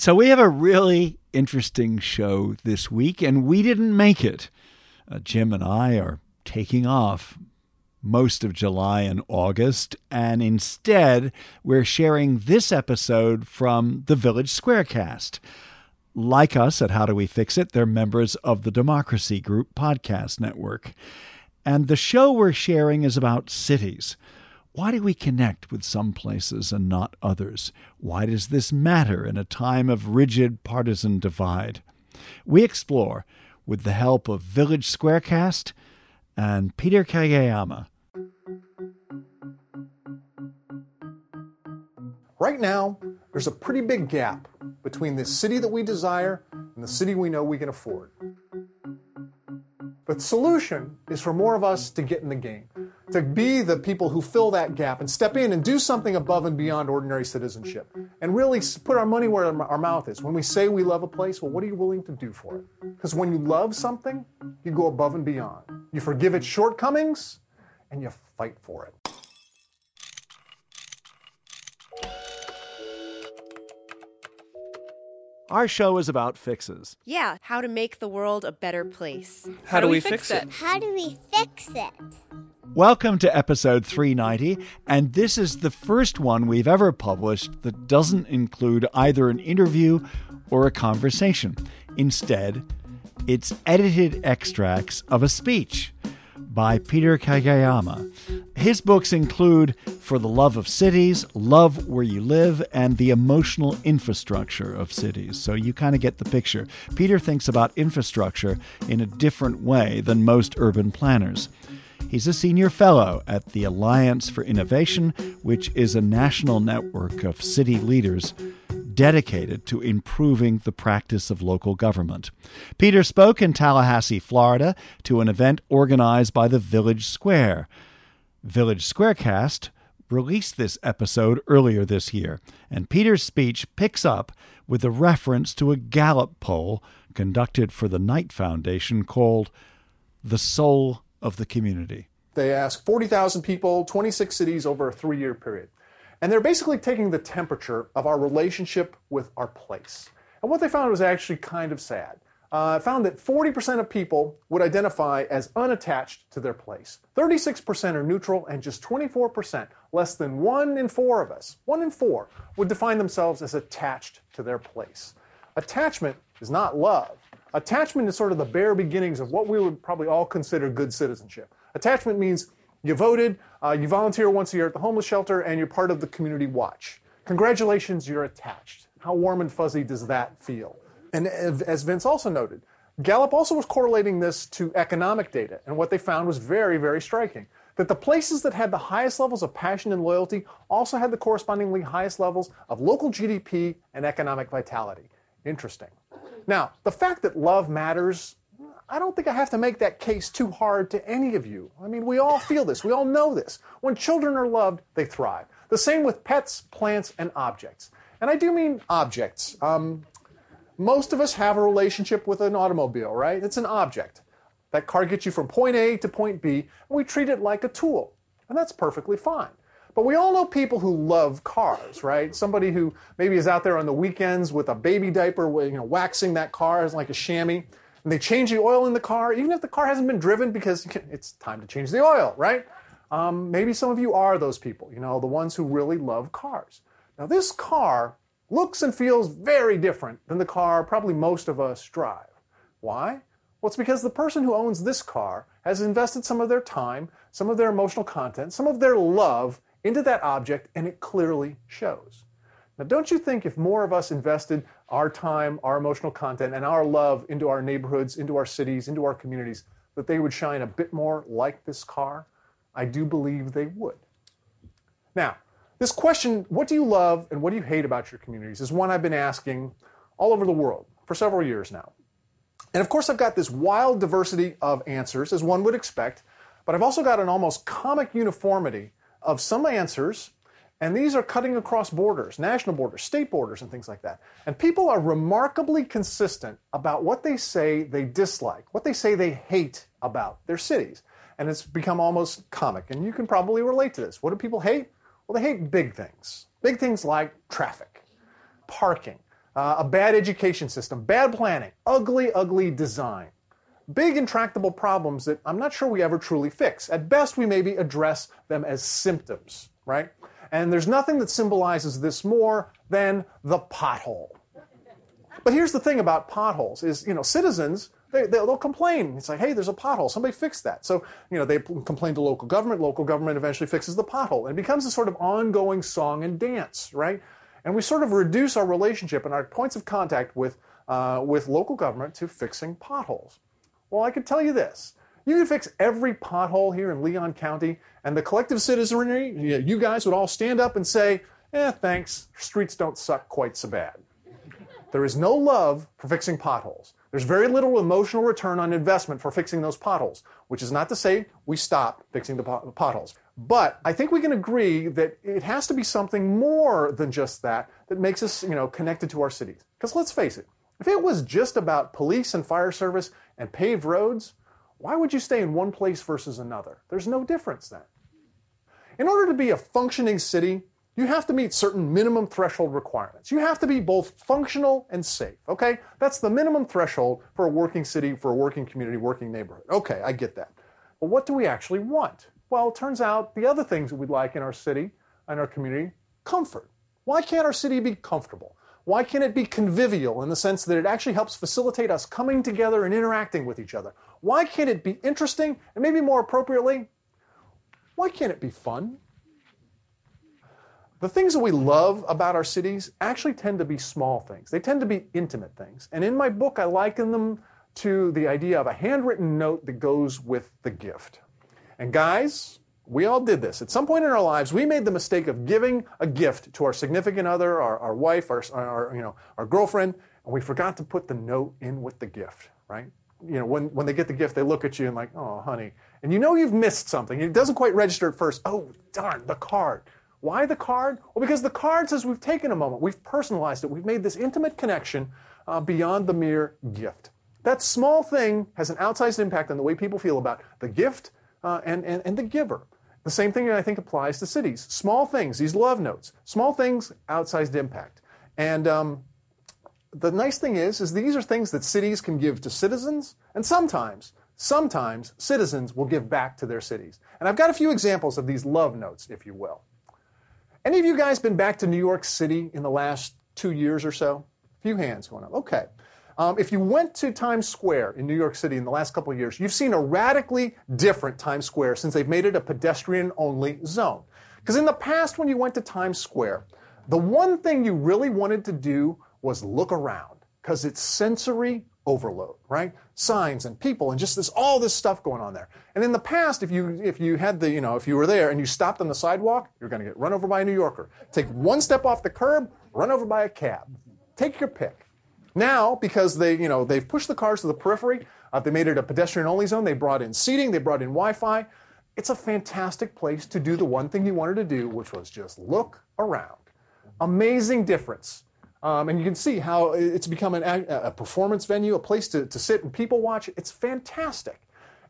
So we have a really interesting show this week, and we didn't make it. Uh, Jim and I are taking off most of July and August, and instead we're sharing this episode from the Village Squarecast. Like us at How Do We Fix It, they're members of the Democracy Group podcast network. And the show we're sharing is about cities. Why do we connect with some places and not others? Why does this matter in a time of rigid partisan divide? We explore with the help of Village Squarecast and Peter Kageyama. Right now, there's a pretty big gap between the city that we desire and the city we know we can afford. But the solution is for more of us to get in the game, to be the people who fill that gap and step in and do something above and beyond ordinary citizenship and really put our money where our mouth is. When we say we love a place, well, what are you willing to do for it? Because when you love something, you go above and beyond. You forgive its shortcomings and you fight for it. Our show is about fixes. Yeah, how to make the world a better place. How, do, we, fix, it? How do we fix it? Welcome to episode 390, and this is the first one we've ever published that doesn't include either an interview or a conversation. Instead, it's edited extracts of a speech by Peter Kageyama. His books include For the Love of Cities, Love Where You Live, and The Emotional Infrastructure of Cities. So you kind of get the picture. Peter thinks about infrastructure in a different way than most urban planners. He's a senior fellow at the Alliance for Innovation, which is a national network of city leaders dedicated to improving the practice of local government. Peter spoke in Tallahassee, Florida, to an event organized by the Village Square. Village Squarecast released this episode earlier this year, and Peter's speech picks up with a reference to a Gallup poll conducted for the Knight Foundation called The Soul of the Community. They asked 40,000 people, 26 cities over a three year period. And they're basically taking the temperature of our relationship with our place. And what they found was actually kind of sad. Uh, found that 40% of people would identify as unattached to their place. 36% are neutral, and just 24%, less than one in four of us, one in four, would define themselves as attached to their place. Attachment is not love. Attachment is sort of the bare beginnings of what we would probably all consider good citizenship. Attachment means you voted, uh, you volunteer once a year at the homeless shelter, and you're part of the community watch. Congratulations, you're attached. How warm and fuzzy does that feel? And as Vince also noted, Gallup also was correlating this to economic data, and what they found was very, very striking. That the places that had the highest levels of passion and loyalty also had the correspondingly highest levels of local GDP and economic vitality. Interesting. Now, the fact that love matters I don't think I have to make that case too hard to any of you. I mean, we all feel this. We all know this. When children are loved, they thrive. The same with pets, plants, and objects. And I do mean objects. Um, most of us have a relationship with an automobile, right? It's an object. That car gets you from point A to point B, and we treat it like a tool. And that's perfectly fine. But we all know people who love cars, right? Somebody who maybe is out there on the weekends with a baby diaper, you know, waxing that car as like a chamois and they change the oil in the car, even if the car hasn't been driven because it's time to change the oil, right? Um, maybe some of you are those people, you know, the ones who really love cars. Now, this car looks and feels very different than the car probably most of us drive. Why? Well, it's because the person who owns this car has invested some of their time, some of their emotional content, some of their love into that object, and it clearly shows. Now, don't you think if more of us invested our time, our emotional content, and our love into our neighborhoods, into our cities, into our communities, that they would shine a bit more like this car? I do believe they would. Now, this question, what do you love and what do you hate about your communities, is one I've been asking all over the world for several years now. And of course, I've got this wild diversity of answers, as one would expect, but I've also got an almost comic uniformity of some answers and these are cutting across borders, national borders, state borders, and things like that. And people are remarkably consistent about what they say they dislike, what they say they hate about their cities. And it's become almost comic. And you can probably relate to this. What do people hate? Well, they hate big things. Big things like traffic, parking, uh, a bad education system, bad planning, ugly, ugly design. Big intractable problems that I'm not sure we ever truly fix. At best, we maybe address them as symptoms, right? And there's nothing that symbolizes this more than the pothole. But here's the thing about potholes is, you know, citizens, they, they'll complain. It's like, hey, there's a pothole. Somebody fix that. So, you know, they complain to local government. Local government eventually fixes the pothole. And it becomes a sort of ongoing song and dance, right? And we sort of reduce our relationship and our points of contact with, uh, with local government to fixing potholes. Well, I can tell you this. You could fix every pothole here in Leon County, and the collective citizenry, you guys would all stand up and say, eh, thanks, streets don't suck quite so bad. There is no love for fixing potholes. There's very little emotional return on investment for fixing those potholes, which is not to say we stop fixing the potholes. But I think we can agree that it has to be something more than just that that makes us, you know, connected to our cities. Because let's face it, if it was just about police and fire service and paved roads, why would you stay in one place versus another? There's no difference then. In order to be a functioning city, you have to meet certain minimum threshold requirements. You have to be both functional and safe, okay? That's the minimum threshold for a working city, for a working community, working neighborhood. Okay, I get that. But what do we actually want? Well, it turns out the other things that we'd like in our city and our community comfort. Why can't our city be comfortable? Why can't it be convivial in the sense that it actually helps facilitate us coming together and interacting with each other? Why can't it be interesting? And maybe more appropriately, why can't it be fun? The things that we love about our cities actually tend to be small things. They tend to be intimate things. And in my book, I liken them to the idea of a handwritten note that goes with the gift. And guys, we all did this. At some point in our lives, we made the mistake of giving a gift to our significant other, our, our wife, our, our, you know, our girlfriend, and we forgot to put the note in with the gift, right? You know, when, when they get the gift, they look at you and like, oh, honey. And you know you've missed something. It doesn't quite register at first. Oh, darn, the card. Why the card? Well, because the card says we've taken a moment, we've personalized it, we've made this intimate connection uh, beyond the mere gift. That small thing has an outsized impact on the way people feel about the gift uh, and, and, and the giver. The same thing I think applies to cities. Small things, these love notes, small things, outsized impact. And um, the nice thing is, is these are things that cities can give to citizens, and sometimes, sometimes citizens will give back to their cities. And I've got a few examples of these love notes, if you will. Any of you guys been back to New York City in the last two years or so? A few hands going up. Okay. Um, if you went to Times Square in New York City in the last couple of years, you've seen a radically different Times Square since they've made it a pedestrian only zone. Because in the past, when you went to Times Square, the one thing you really wanted to do was look around because it's sensory overload, right? Signs and people and just this all this stuff going on there. And in the past, if you if you had the you know if you were there and you stopped on the sidewalk, you're going to get run over by a New Yorker. Take one step off the curb, run over by a cab. Take your pick. Now, because they, you know, they've pushed the cars to the periphery, uh, they made it a pedestrian-only zone. They brought in seating, they brought in Wi-Fi. It's a fantastic place to do the one thing you wanted to do, which was just look around. Amazing difference. Um, and you can see how it's become an, a performance venue, a place to, to sit and people watch. It's fantastic.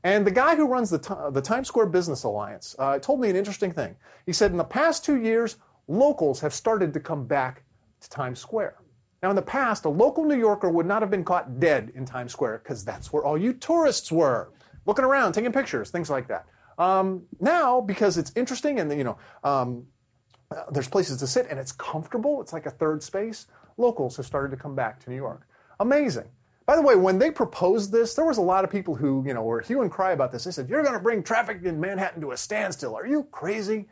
And the guy who runs the, the Times Square Business Alliance uh, told me an interesting thing. He said in the past two years, locals have started to come back to Times Square. Now, in the past, a local New Yorker would not have been caught dead in Times Square because that's where all you tourists were, looking around, taking pictures, things like that. Um, now, because it's interesting and you know, um, uh, there's places to sit and it's comfortable. It's like a third space. Locals have started to come back to New York. Amazing. By the way, when they proposed this, there was a lot of people who, you know, were hue and cry about this. They said, "You're going to bring traffic in Manhattan to a standstill. Are you crazy?"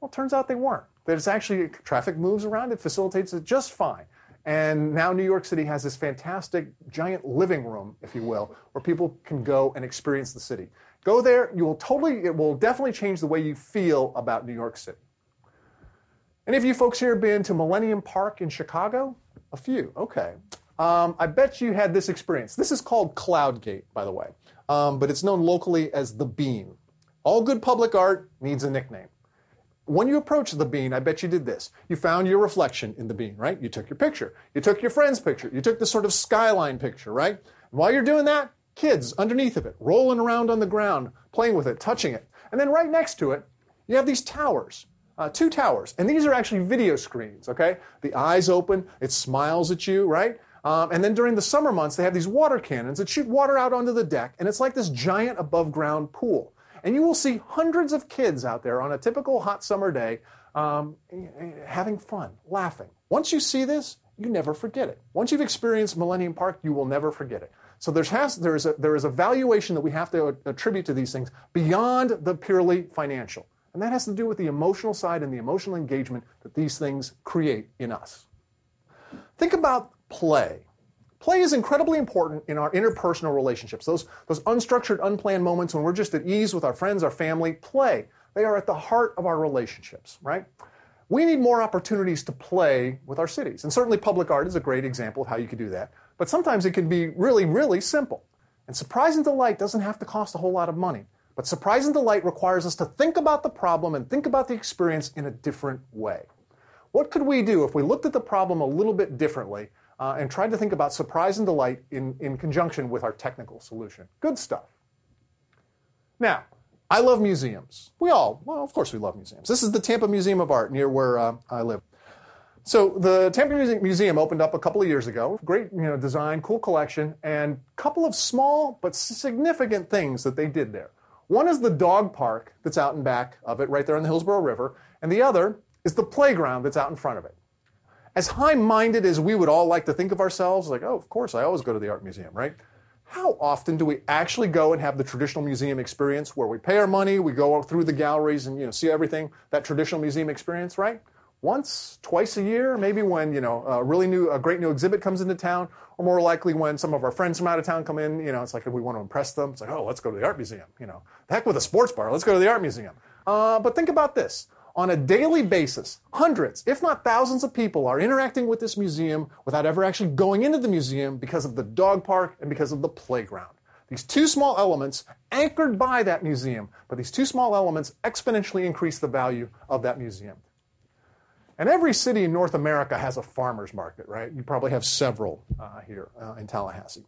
Well, turns out they weren't. That it's actually traffic moves around. It facilitates it just fine. And now New York City has this fantastic giant living room, if you will, where people can go and experience the city. Go there, you will totally, it will definitely change the way you feel about New York City. Any of you folks here been to Millennium Park in Chicago? A few, okay. Um, I bet you had this experience. This is called Cloudgate, by the way, um, but it's known locally as the Bean. All good public art needs a nickname. When you approached the bean, I bet you did this. You found your reflection in the bean, right? You took your picture. You took your friend's picture. You took the sort of skyline picture, right? And while you're doing that, kids underneath of it, rolling around on the ground, playing with it, touching it. And then right next to it, you have these towers, uh, two towers. And these are actually video screens, okay? The eyes open, it smiles at you, right? Um, and then during the summer months, they have these water cannons that shoot water out onto the deck, and it's like this giant above ground pool. And you will see hundreds of kids out there on a typical hot summer day um, having fun, laughing. Once you see this, you never forget it. Once you've experienced Millennium Park, you will never forget it. So there's has, there, is a, there is a valuation that we have to attribute to these things beyond the purely financial. And that has to do with the emotional side and the emotional engagement that these things create in us. Think about play. Play is incredibly important in our interpersonal relationships. Those, those unstructured, unplanned moments when we're just at ease with our friends, our family, play. They are at the heart of our relationships, right? We need more opportunities to play with our cities. And certainly public art is a great example of how you could do that. But sometimes it can be really, really simple. And surprise and delight doesn't have to cost a whole lot of money. But surprise and delight requires us to think about the problem and think about the experience in a different way. What could we do if we looked at the problem a little bit differently and tried to think about surprise and delight in, in conjunction with our technical solution. Good stuff. Now, I love museums. We all, well, of course we love museums. This is the Tampa Museum of Art near where uh, I live. So the Tampa Museum opened up a couple of years ago. Great, you know, design, cool collection, and a couple of small but significant things that they did there. One is the dog park that's out in back of it, right there on the Hillsborough River, and the other is the playground that's out in front of it as high minded as we would all like to think of ourselves, like, oh, of course, I always go to the art museum, right? How often do we actually go and have the traditional museum experience where we pay our money, we go through the galleries and you know see everything, that traditional museum experience, right? Once, twice a year, maybe when you know a really new, a great new exhibit comes into town, or more likely when some of our friends from out of town come in. You know, it's like if we want to impress them, it's like, oh, let's go to the art museum. You know, the heck with a sports bar, let's go to the art museum. Uh, but think about this: on a daily basis, hundreds, if not thousands of people are interacting with this museum without ever actually going into the museum because of the dog park and because of the playground. These two small elements anchored by that museum, but these two small elements exponentially increase the value of that museum. And every city in North America has a farmer's market, right? You probably have several uh, here uh, in Tallahassee.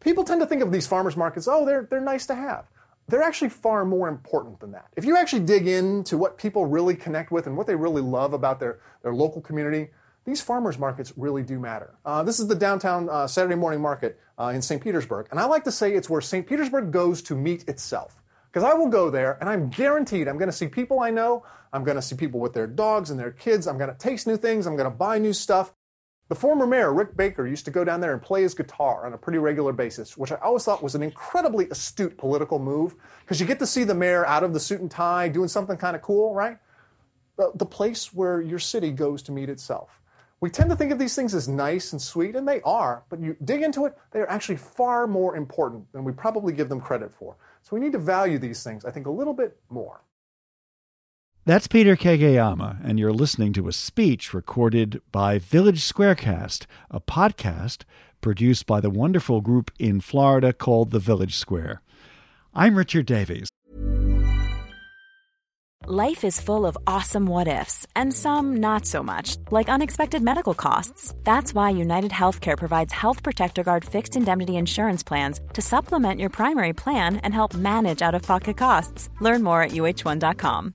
People tend to think of these farmers markets, oh, they're, they're nice to have they're actually far more important than that. If you actually dig into what people really connect with and what they really love about their, their local community, these farmers markets really do matter. Uh, this is the downtown uh, Saturday morning market uh, in St. Petersburg, and I like to say it's where St. Petersburg goes to meet itself. Because I will go there and I'm guaranteed I'm going to see people I know, I'm going to see people with their dogs and their kids, I'm going to taste new things, I'm going to buy new stuff, the former mayor, Rick Baker, used to go down there and play his guitar on a pretty regular basis, which I always thought was an incredibly astute political move because you get to see the mayor out of the suit and tie doing something kind of cool, right? The, the place where your city goes to meet itself. We tend to think of these things as nice and sweet, and they are, but you dig into it, they are actually far more important than we probably give them credit for. So we need to value these things, I think, a little bit more. That's Peter Kageyama, and you're listening to a speech recorded by Village Squarecast, a podcast produced by the wonderful group in Florida called The Village Square. I'm Richard Davies. Life is full of awesome what ifs, and some not so much, like unexpected medical costs. That's why United Healthcare provides Health Protector Guard fixed indemnity insurance plans to supplement your primary plan and help manage out of pocket costs. Learn more at uh1.com.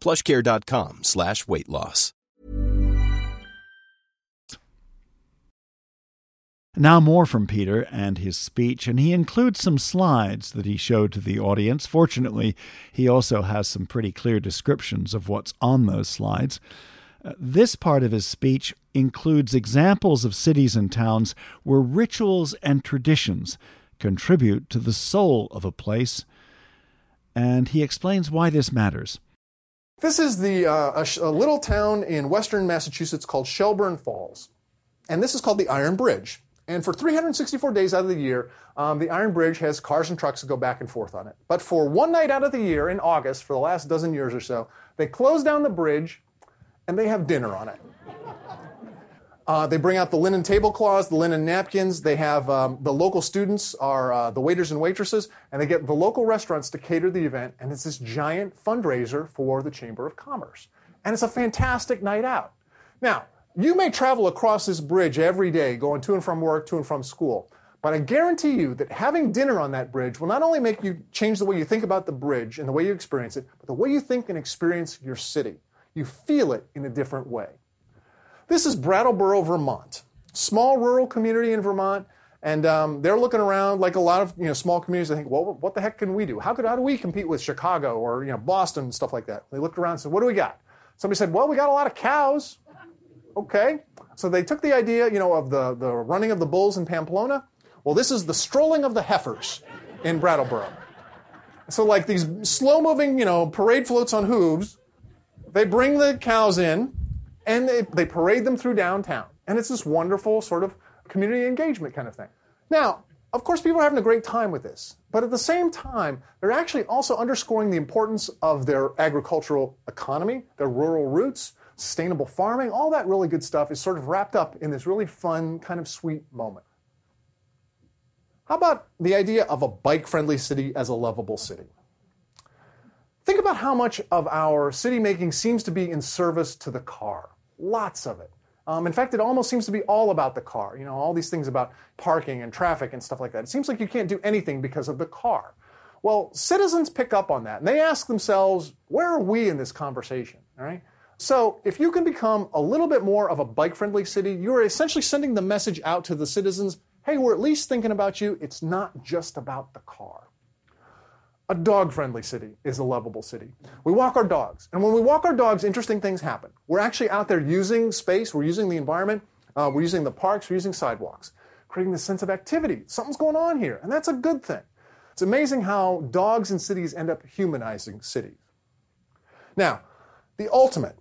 plushcare.com slash weight loss. Now, more from Peter and his speech, and he includes some slides that he showed to the audience. Fortunately, he also has some pretty clear descriptions of what's on those slides. Uh, this part of his speech includes examples of cities and towns where rituals and traditions contribute to the soul of a place, and he explains why this matters. This is the, uh, a, a little town in western Massachusetts called Shelburne Falls. And this is called the Iron Bridge. And for 364 days out of the year, um, the Iron Bridge has cars and trucks that go back and forth on it. But for one night out of the year, in August, for the last dozen years or so, they close down the bridge and they have dinner on it. Uh, they bring out the linen tablecloths, the linen napkins. They have um, the local students are uh, the waiters and waitresses, and they get the local restaurants to cater the event. And it's this giant fundraiser for the Chamber of Commerce. And it's a fantastic night out. Now, you may travel across this bridge every day, going to and from work, to and from school. But I guarantee you that having dinner on that bridge will not only make you change the way you think about the bridge and the way you experience it, but the way you think and experience your city. You feel it in a different way. This is Brattleboro, Vermont, small rural community in Vermont, and um, they're looking around like a lot of you know small communities. They think, well, what the heck can we do? How could how do we compete with Chicago or you know Boston and stuff like that? They looked around and said, what do we got? Somebody said, well, we got a lot of cows. Okay. So they took the idea, you know, of the, the running of the bulls in Pamplona. Well, this is the strolling of the heifers in Brattleboro. So like these slow moving, you know, parade floats on hooves, they bring the cows in and they, they parade them through downtown. And it's this wonderful sort of community engagement kind of thing. Now, of course, people are having a great time with this, but at the same time, they're actually also underscoring the importance of their agricultural economy, their rural roots, sustainable farming, all that really good stuff is sort of wrapped up in this really fun, kind of sweet moment. How about the idea of a bike friendly city as a lovable city? Think about how much of our city making seems to be in service to the car. Lots of it. Um, in fact, it almost seems to be all about the car. You know, all these things about parking and traffic and stuff like that. It seems like you can't do anything because of the car. Well, citizens pick up on that and they ask themselves, where are we in this conversation? All right. So, if you can become a little bit more of a bike friendly city, you're essentially sending the message out to the citizens hey, we're at least thinking about you. It's not just about the car. A dog friendly city is a lovable city. We walk our dogs. And when we walk our dogs, interesting things happen. We're actually out there using space, we're using the environment, uh, we're using the parks, we're using sidewalks, creating this sense of activity. Something's going on here, and that's a good thing. It's amazing how dogs in cities end up humanizing cities. Now, the ultimate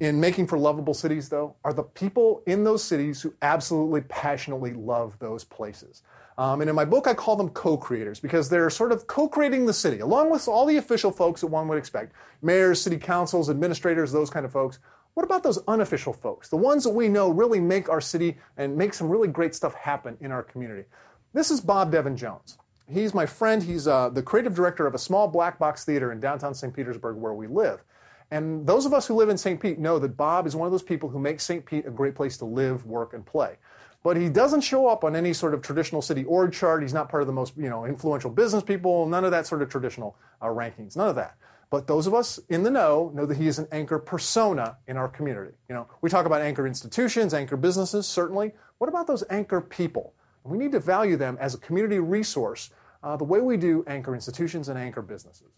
in making for lovable cities, though, are the people in those cities who absolutely passionately love those places. Um, and in my book, I call them co creators because they're sort of co creating the city, along with all the official folks that one would expect mayors, city councils, administrators, those kind of folks. What about those unofficial folks, the ones that we know really make our city and make some really great stuff happen in our community? This is Bob Devin Jones. He's my friend. He's uh, the creative director of a small black box theater in downtown St. Petersburg where we live. And those of us who live in St. Pete know that Bob is one of those people who makes St. Pete a great place to live, work, and play. But he doesn't show up on any sort of traditional city org chart. He's not part of the most you know, influential business people, none of that sort of traditional uh, rankings, none of that. But those of us in the know know that he is an anchor persona in our community. You know, we talk about anchor institutions, anchor businesses, certainly. What about those anchor people? We need to value them as a community resource uh, the way we do anchor institutions and anchor businesses.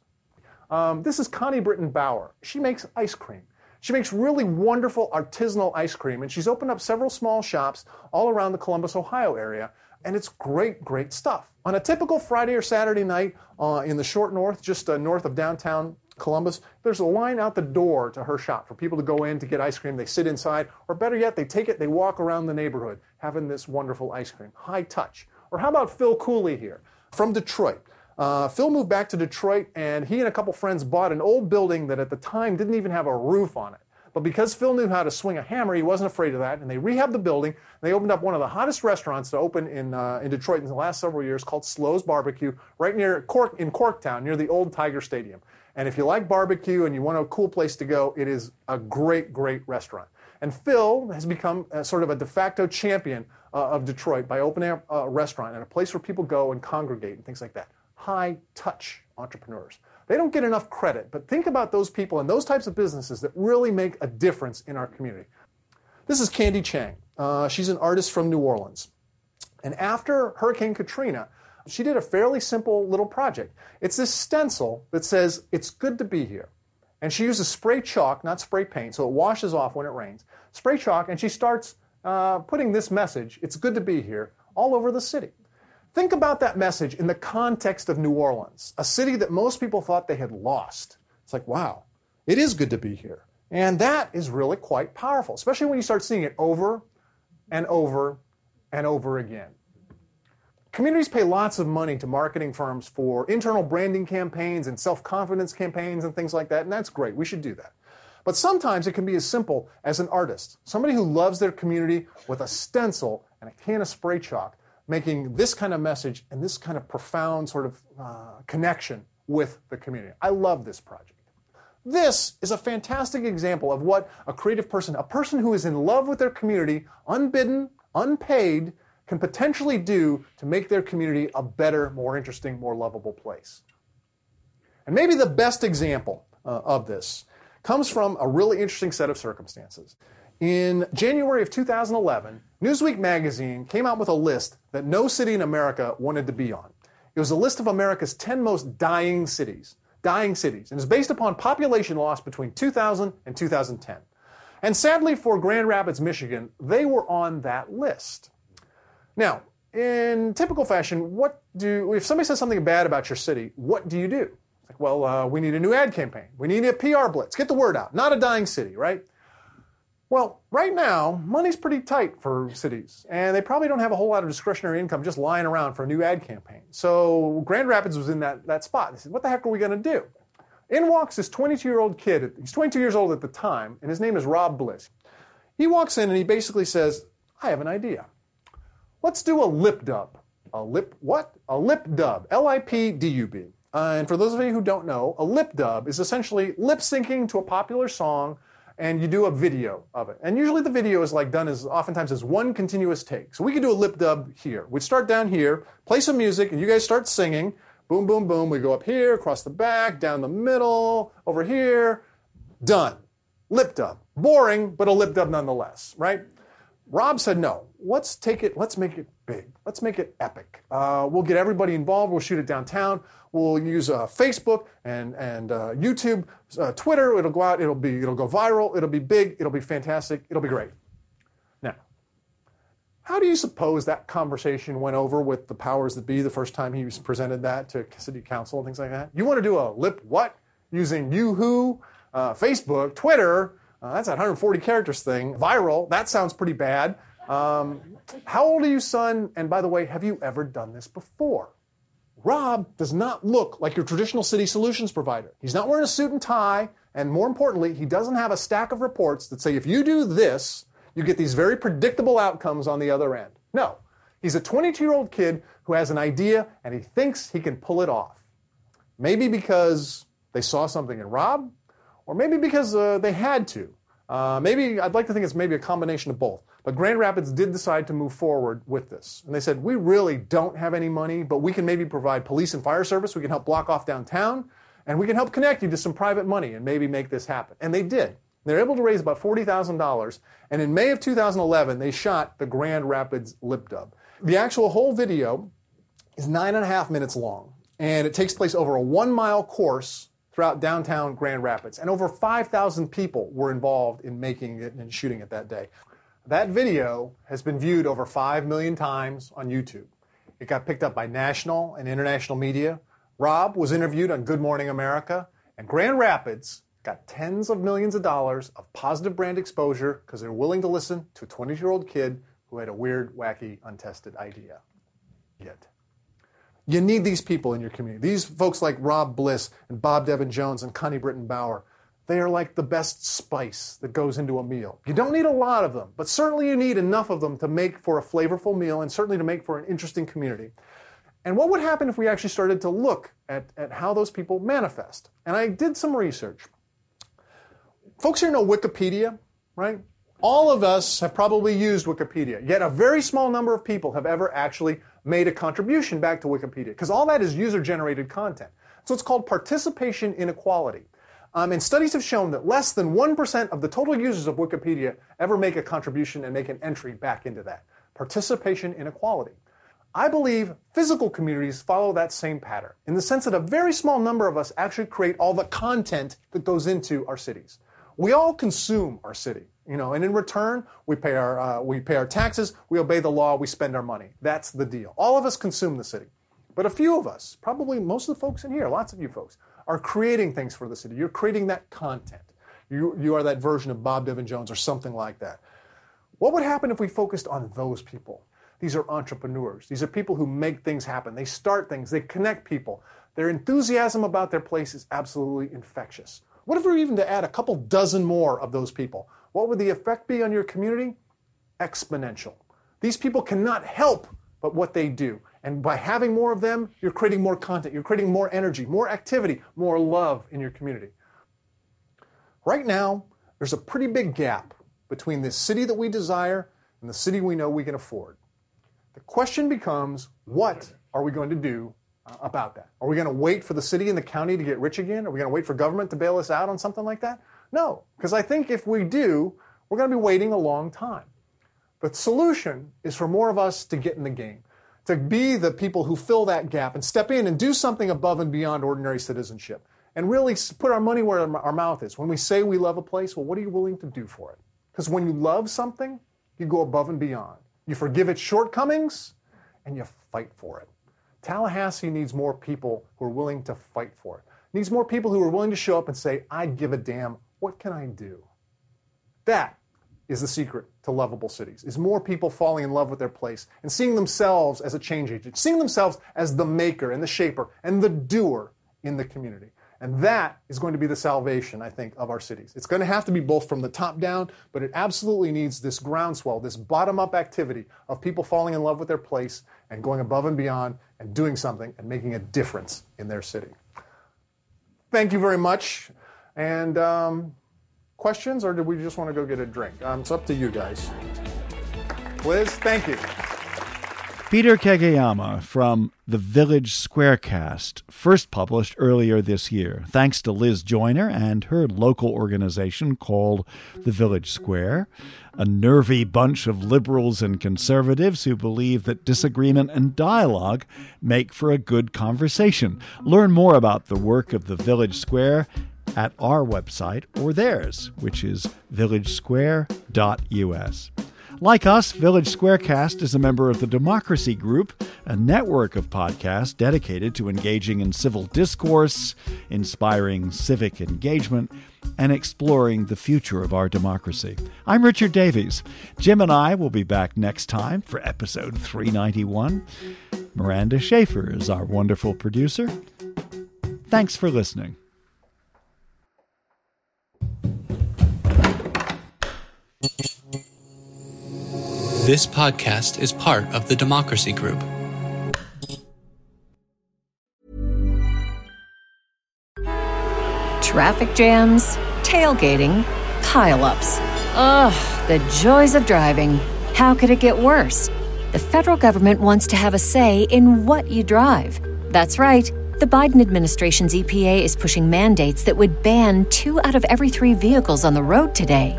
Um, this is Jeni Britton Bauer. She makes ice cream. She makes really wonderful artisanal ice cream, and she's opened up several small shops all around the Columbus, Ohio area, and it's great, great stuff. On a typical Friday or Saturday night uh, in the short north, just uh, north of downtown Columbus, there's a line out the door to her shop for people to go in to get ice cream. They sit inside, or better yet, they take it, they walk around the neighborhood having this wonderful ice cream. High touch. Or how about Phil Cooley here from Detroit? Uh, Phil moved back to Detroit, and he and a couple friends bought an old building that at the time didn't even have a roof on it. But because Phil knew how to swing a hammer, he wasn't afraid of that, and they rehabbed the building. They opened up one of the hottest restaurants to open in, uh, in Detroit in the last several years called Slow's Barbecue, right near Cork, in Corktown, near the old Tiger Stadium. And if you like barbecue and you want a cool place to go, it is a great, great restaurant. And Phil has become a, sort of a de facto champion uh, of Detroit by opening up a restaurant and a place where people go and congregate and things like that. High touch entrepreneurs. They don't get enough credit, but think about those people and those types of businesses that really make a difference in our community. This is Candy Chang. Uh, she's an artist from New Orleans. And after Hurricane Katrina, she did a fairly simple little project. It's this stencil that says, It's good to be here. And she uses spray chalk, not spray paint, so it washes off when it rains. Spray chalk, and she starts uh, putting this message, It's good to be here, all over the city. Think about that message in the context of New Orleans, a city that most people thought they had lost. It's like, wow, it is good to be here. And that is really quite powerful, especially when you start seeing it over and over and over again. Communities pay lots of money to marketing firms for internal branding campaigns and self confidence campaigns and things like that, and that's great. We should do that. But sometimes it can be as simple as an artist, somebody who loves their community with a stencil and a can of spray chalk, making this kind of message and this kind of profound sort of uh, connection with the community. I love this project. This is a fantastic example of what a creative person, a person who is in love with their community, unbidden, unpaid, can potentially do to make their community a better, more interesting, more lovable place. And maybe the best example uh, of this comes from a really interesting set of circumstances. In January of 2011, Newsweek magazine came out with a list that no city in America wanted to be on. It was a list of America's 10 most dying cities dying cities, and is based upon population loss between 2000 and 2010. And sadly for Grand Rapids, Michigan, they were on that list. Now, in typical fashion, what do if somebody says something bad about your city, what do you do? Like, well, uh, we need a new ad campaign. We need a PR blitz. Get the word out. Not a dying city, right? Well, right now, money's pretty tight for cities, and they probably don't have a whole lot of discretionary income just lying around for a new ad campaign. So Grand Rapids was in that, that spot. They said, What the heck are we going to do? In walks this 22 year old kid. He's 22 years old at the time, and his name is Rob Bliss. He walks in and he basically says, I have an idea. Let's do a lip dub. A lip what? A lip dub. L I P D U B. Uh, and for those of you who don't know, a lip dub is essentially lip syncing to a popular song and you do a video of it. And usually the video is like done as oftentimes as one continuous take. So we could do a lip dub here. We'd start down here, play some music, and you guys start singing. Boom, boom, boom. We go up here, across the back, down the middle, over here. Done. Lip dub. Boring, but a lip dub nonetheless, right? Rob said, no, let's take it, let's make it big. Let's make it epic. Uh, we'll get everybody involved. We'll shoot it downtown. We'll use uh, Facebook and, and uh, YouTube, uh, Twitter. It'll go out. It'll be, it'll go viral. It'll be big. It'll be fantastic. It'll be great. Now, how do you suppose that conversation went over with the powers that be the first time he presented that to city council and things like that? You want to do a lip what using YooHoo, uh, Facebook, Twitter, uh, that's that 140 characters thing. Viral, that sounds pretty bad. Um, how old are you, son? And by the way, have you ever done this before? Rob does not look like your traditional city solutions provider. He's not wearing a suit and tie, and more importantly, he doesn't have a stack of reports that say if you do this, you get these very predictable outcomes on the other end. No, he's a 22 year old kid who has an idea and he thinks he can pull it off. Maybe because they saw something in Rob, or maybe because uh, they had to. Uh, maybe I'd like to think it's maybe a combination of both. But Grand Rapids did decide to move forward with this. And they said, we really don't have any money, but we can maybe provide police and fire service. We can help block off downtown, and we can help connect you to some private money and maybe make this happen. And they did. They were able to raise about $40,000. And in May of 2011, they shot the Grand Rapids lip dub. The actual whole video is nine and a half minutes long. And it takes place over a one mile course throughout downtown Grand Rapids. And over 5,000 people were involved in making it and shooting it that day. That video has been viewed over 5 million times on YouTube. It got picked up by national and international media. Rob was interviewed on Good Morning America, and Grand Rapids got tens of millions of dollars of positive brand exposure because they're willing to listen to a 20 year old kid who had a weird, wacky, untested idea. Yet. You need these people in your community. These folks like Rob Bliss and Bob Devin Jones and Jeni Britton Bauer, they are like the best spice that goes into a meal. You don't need a lot of them, but certainly you need enough of them to make for a flavorful meal and certainly to make for an interesting community. And what would happen if we actually started to look at, at how those people manifest? And I did some research. Folks here know Wikipedia, right? All of us have probably used Wikipedia, yet a very small number of people have ever actually made a contribution back to Wikipedia, because all that is user generated content. So it's called participation inequality. Um, and studies have shown that less than 1% of the total users of Wikipedia ever make a contribution and make an entry back into that. Participation inequality. I believe physical communities follow that same pattern in the sense that a very small number of us actually create all the content that goes into our cities. We all consume our city, you know, and in return, we pay our, uh, we pay our taxes, we obey the law, we spend our money. That's the deal. All of us consume the city. But a few of us, probably most of the folks in here, lots of you folks, are creating things for the city. You're creating that content. You, you are that version of Bob Devin Jones or something like that. What would happen if we focused on those people? These are entrepreneurs. These are people who make things happen. They start things, they connect people. Their enthusiasm about their place is absolutely infectious. What if we were even to add a couple dozen more of those people? What would the effect be on your community? Exponential. These people cannot help but what they do. And by having more of them, you're creating more content, you're creating more energy, more activity, more love in your community. Right now, there's a pretty big gap between the city that we desire and the city we know we can afford. The question becomes what are we going to do uh, about that? Are we going to wait for the city and the county to get rich again? Are we going to wait for government to bail us out on something like that? No, because I think if we do, we're going to be waiting a long time. The solution is for more of us to get in the game, to be the people who fill that gap and step in and do something above and beyond ordinary citizenship and really put our money where our mouth is. When we say we love a place, well, what are you willing to do for it? Because when you love something, you go above and beyond. You forgive its shortcomings, and you fight for it. Tallahassee needs more people who are willing to fight for it. Needs more people who are willing to show up and say, I give a damn. What can I do? That is the secret to lovable cities, is more people falling in love with their place and seeing themselves as a change agent, seeing themselves as the maker and the shaper and the doer in the community. And that is going to be the salvation, I think, of our cities. It's going to have to be both from the top down, but it absolutely needs this groundswell, this bottom up activity of people falling in love with their place and going above and beyond and doing something and making a difference in their city. Thank you very much. And um, questions, or do we just want to go get a drink? Um, it's up to you guys. Liz, thank you. Peter Kageyama from the Village Squarecast, first published earlier this year, thanks to Liz Joyner and her local organization called The Village Square, a nervy bunch of liberals and conservatives who believe that disagreement and dialogue make for a good conversation. Learn more about the work of the Village Square at our website or theirs, which is villagesquare.us. Like us, Village Squarecast is a member of the Democracy Group, a network of podcasts dedicated to engaging in civil discourse, inspiring civic engagement, and exploring the future of our democracy. I'm Richard Davies. Jim and I will be back next time for episode 391. Miranda Schaefer is our wonderful producer. Thanks for listening. This podcast is part of the Democracy Group. Traffic jams, tailgating, pileups. Ugh, the joys of driving. How could it get worse? The federal government wants to have a say in what you drive. That's right. The Biden administration's EPA is pushing mandates that would ban two out of every three vehicles on the road today.